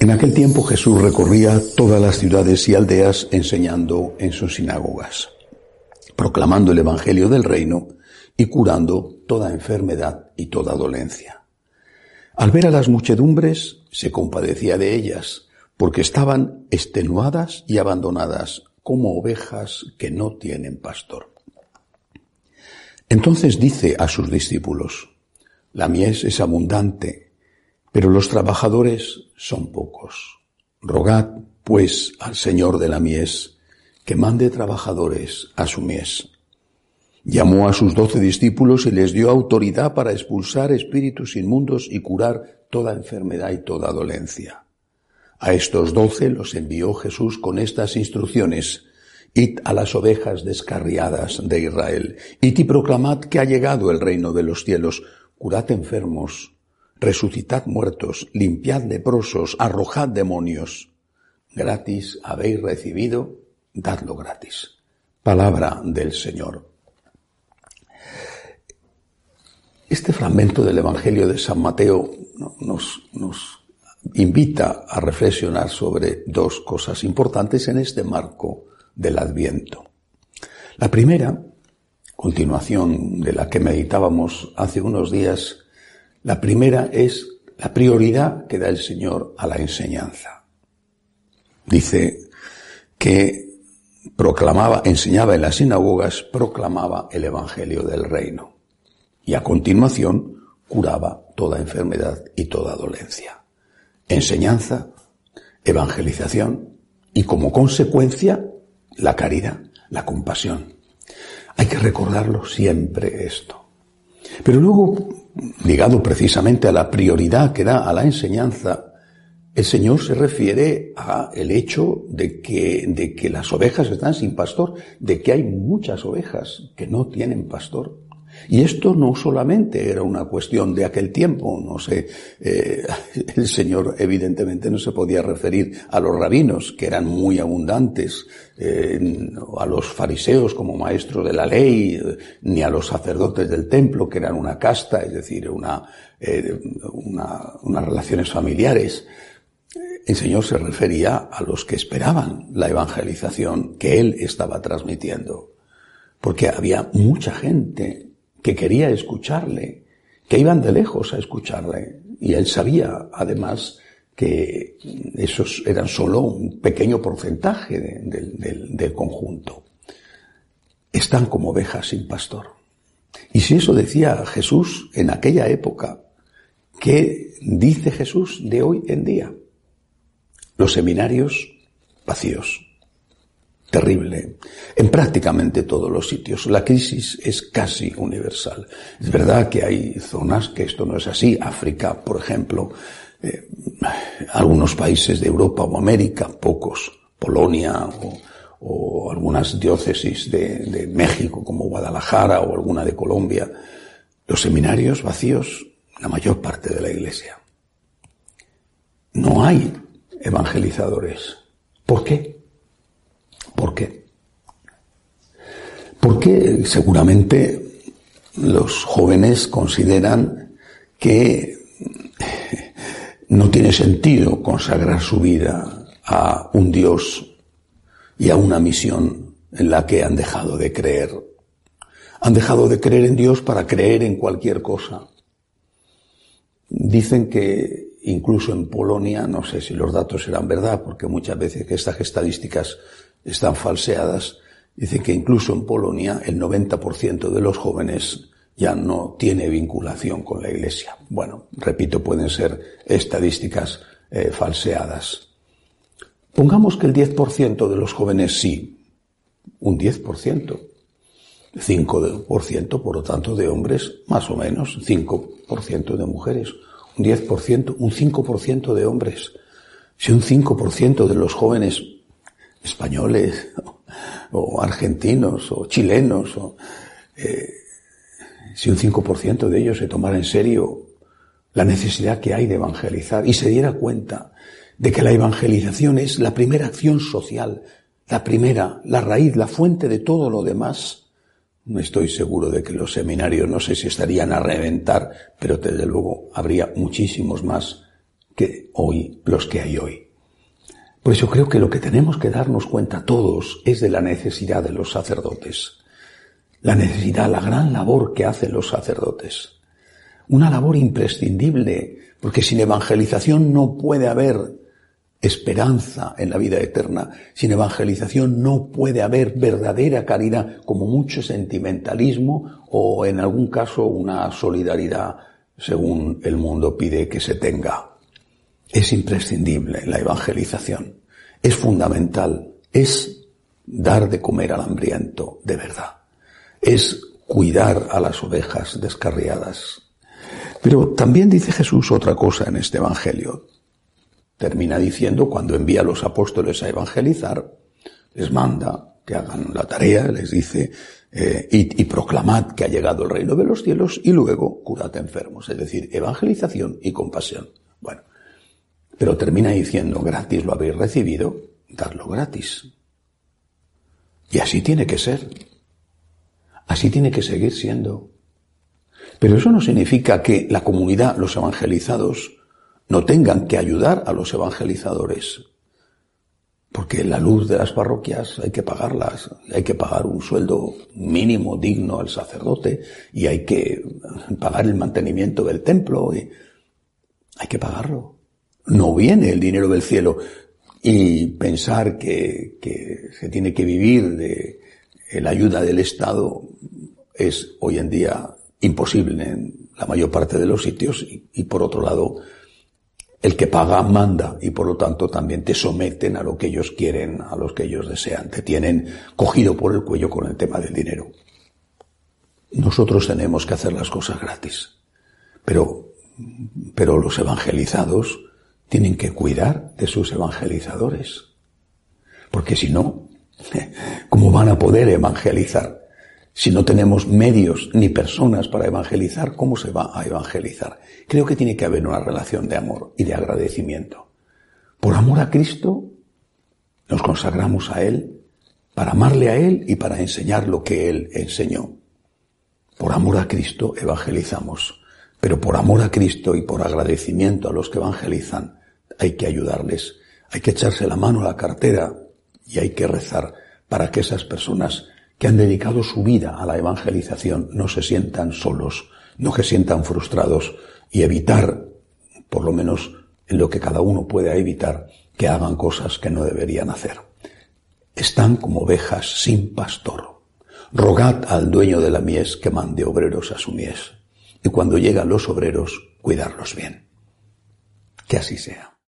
En aquel tiempo Jesús recorría todas las ciudades y aldeas enseñando en sus sinagogas, proclamando el Evangelio del reino y curando toda enfermedad y toda dolencia. Al ver a las muchedumbres, se compadecía de ellas, porque estaban extenuadas y abandonadas como ovejas que no tienen pastor. Entonces dice a sus discípulos, la mies es abundante, pero los trabajadores son pocos. Rogad, pues, al Señor de la mies, que mande trabajadores a su mies. Llamó a sus doce discípulos y les dio autoridad para expulsar espíritus inmundos y curar toda enfermedad y toda dolencia. A estos doce los envió Jesús con estas instrucciones. Id a las ovejas descarriadas de Israel, id y proclamad que ha llegado el reino de los cielos, curad enfermos, resucitad muertos, limpiad leprosos, arrojad demonios. Gratis habéis recibido, dadlo gratis. Palabra del Señor. Este fragmento del Evangelio de San Mateo nos, nos invita a reflexionar sobre dos cosas importantes en este marco del Adviento. La primera, continuación de la que meditábamos hace unos días, la primera es la prioridad que da el Señor a la enseñanza. Dice que proclamaba, enseñaba en las sinagogas, proclamaba el Evangelio del Reino. Y a continuación curaba toda enfermedad y toda dolencia. Enseñanza, evangelización y como consecuencia la caridad, la compasión. Hay que recordarlo siempre esto. Pero luego ligado precisamente a la prioridad que da a la enseñanza, el Señor se refiere a el hecho de que, de que las ovejas están sin pastor, de que hay muchas ovejas que no tienen pastor. Y esto no solamente era una cuestión de aquel tiempo, no sé, eh, el Señor evidentemente no se podía referir a los rabinos, que eran muy abundantes, eh, a los fariseos como maestros de la ley, ni a los sacerdotes del templo, que eran una casta, es decir, una, eh, una, unas relaciones familiares. El Señor se refería a los que esperaban la evangelización que Él estaba transmitiendo, porque había mucha gente que quería escucharle, que iban de lejos a escucharle. Y él sabía, además, que esos eran solo un pequeño porcentaje del conjunto. Están como ovejas sin pastor. Y si eso decía Jesús en aquella época, ¿qué dice Jesús de hoy en día? Los seminarios vacíos terrible en prácticamente todos los sitios. La crisis es casi universal. Es verdad que hay zonas que esto no es así. África, por ejemplo, eh, algunos países de Europa o América, pocos, Polonia o, algunas diócesis de, de México como Guadalajara o alguna de Colombia, los seminarios vacíos, la mayor parte de la iglesia. No hay evangelizadores. ¿Por qué? ¿Por qué? Porque seguramente los jóvenes consideran que no tiene sentido consagrar su vida a un Dios y a una misión en la que han dejado de creer. Han dejado de creer en Dios para creer en cualquier cosa. Dicen que incluso en Polonia, no sé si los datos serán verdad, porque muchas veces estas estadísticas están falseadas, dice que incluso en Polonia el 90% de los jóvenes ya no tiene vinculación con la Iglesia. Bueno, repito, pueden ser estadísticas eh, falseadas. Pongamos que el 10% de los jóvenes sí, un 10%, 5% por lo tanto de hombres, más o menos, 5% de mujeres, un 10%, un 5% de hombres. Si un 5% de los jóvenes españoles o argentinos o chilenos, o, eh, si un 5% de ellos se tomara en serio la necesidad que hay de evangelizar y se diera cuenta de que la evangelización es la primera acción social, la primera, la raíz, la fuente de todo lo demás, no estoy seguro de que los seminarios no sé si estarían a reventar, pero desde luego habría muchísimos más que hoy, los que hay hoy. Pues yo creo que lo que tenemos que darnos cuenta todos es de la necesidad de los sacerdotes. La necesidad, la gran labor que hacen los sacerdotes. Una labor imprescindible, porque sin evangelización no puede haber esperanza en la vida eterna. Sin evangelización no puede haber verdadera caridad, como mucho sentimentalismo o en algún caso una solidaridad según el mundo pide que se tenga. Es imprescindible la evangelización. Es fundamental. Es dar de comer al hambriento de verdad. Es cuidar a las ovejas descarriadas. Pero también dice Jesús otra cosa en este Evangelio. Termina diciendo, cuando envía a los apóstoles a evangelizar, les manda que hagan la tarea, les dice, eh, y, y, proclamad que ha llegado el reino de los cielos y luego curad enfermos, es decir, evangelización y compasión. Bueno, pero termina diciendo, gratis lo habéis recibido, dadlo gratis. Y así tiene que ser. Así tiene que seguir siendo. Pero eso no significa que la comunidad, los evangelizados, no tengan que ayudar a los evangelizadores. Porque la luz de las parroquias hay que pagarlas, hay que pagar un sueldo mínimo digno al sacerdote y hay que pagar el mantenimiento del templo y hay que pagarlo no viene el dinero del cielo. Y pensar que, se tiene que vivir de la ayuda del Estado es hoy en día imposible en la mayor parte de los sitios y, y por otro lado el que paga manda y por lo tanto también te someten a lo que ellos quieren, a los que ellos desean. Te tienen cogido por el cuello con el tema del dinero. Nosotros tenemos que hacer las cosas gratis. Pero, pero los evangelizados tienen que cuidar de sus evangelizadores. Porque si no, ¿cómo van a poder evangelizar? Si no tenemos medios ni personas para evangelizar, ¿cómo se va a evangelizar? Creo que tiene que haber una relación de amor y de agradecimiento. Por amor a Cristo, nos consagramos a Él para amarle a Él y para enseñar lo que Él enseñó. Por amor a Cristo evangelizamos, pero por amor a Cristo y por agradecimiento a los que evangelizan, hay que ayudarles, hay que echarse la mano a la cartera y hay que rezar para que esas personas que han dedicado su vida a la evangelización no se sientan solos, no se sientan frustrados y evitar, por lo menos en lo que cada uno pueda evitar, que hagan cosas que no deberían hacer. Están como ovejas sin pastor. Rogad al dueño de la mies que mande obreros a su mies. Y cuando llegan los obreros, cuidarlos bien. Que así sea.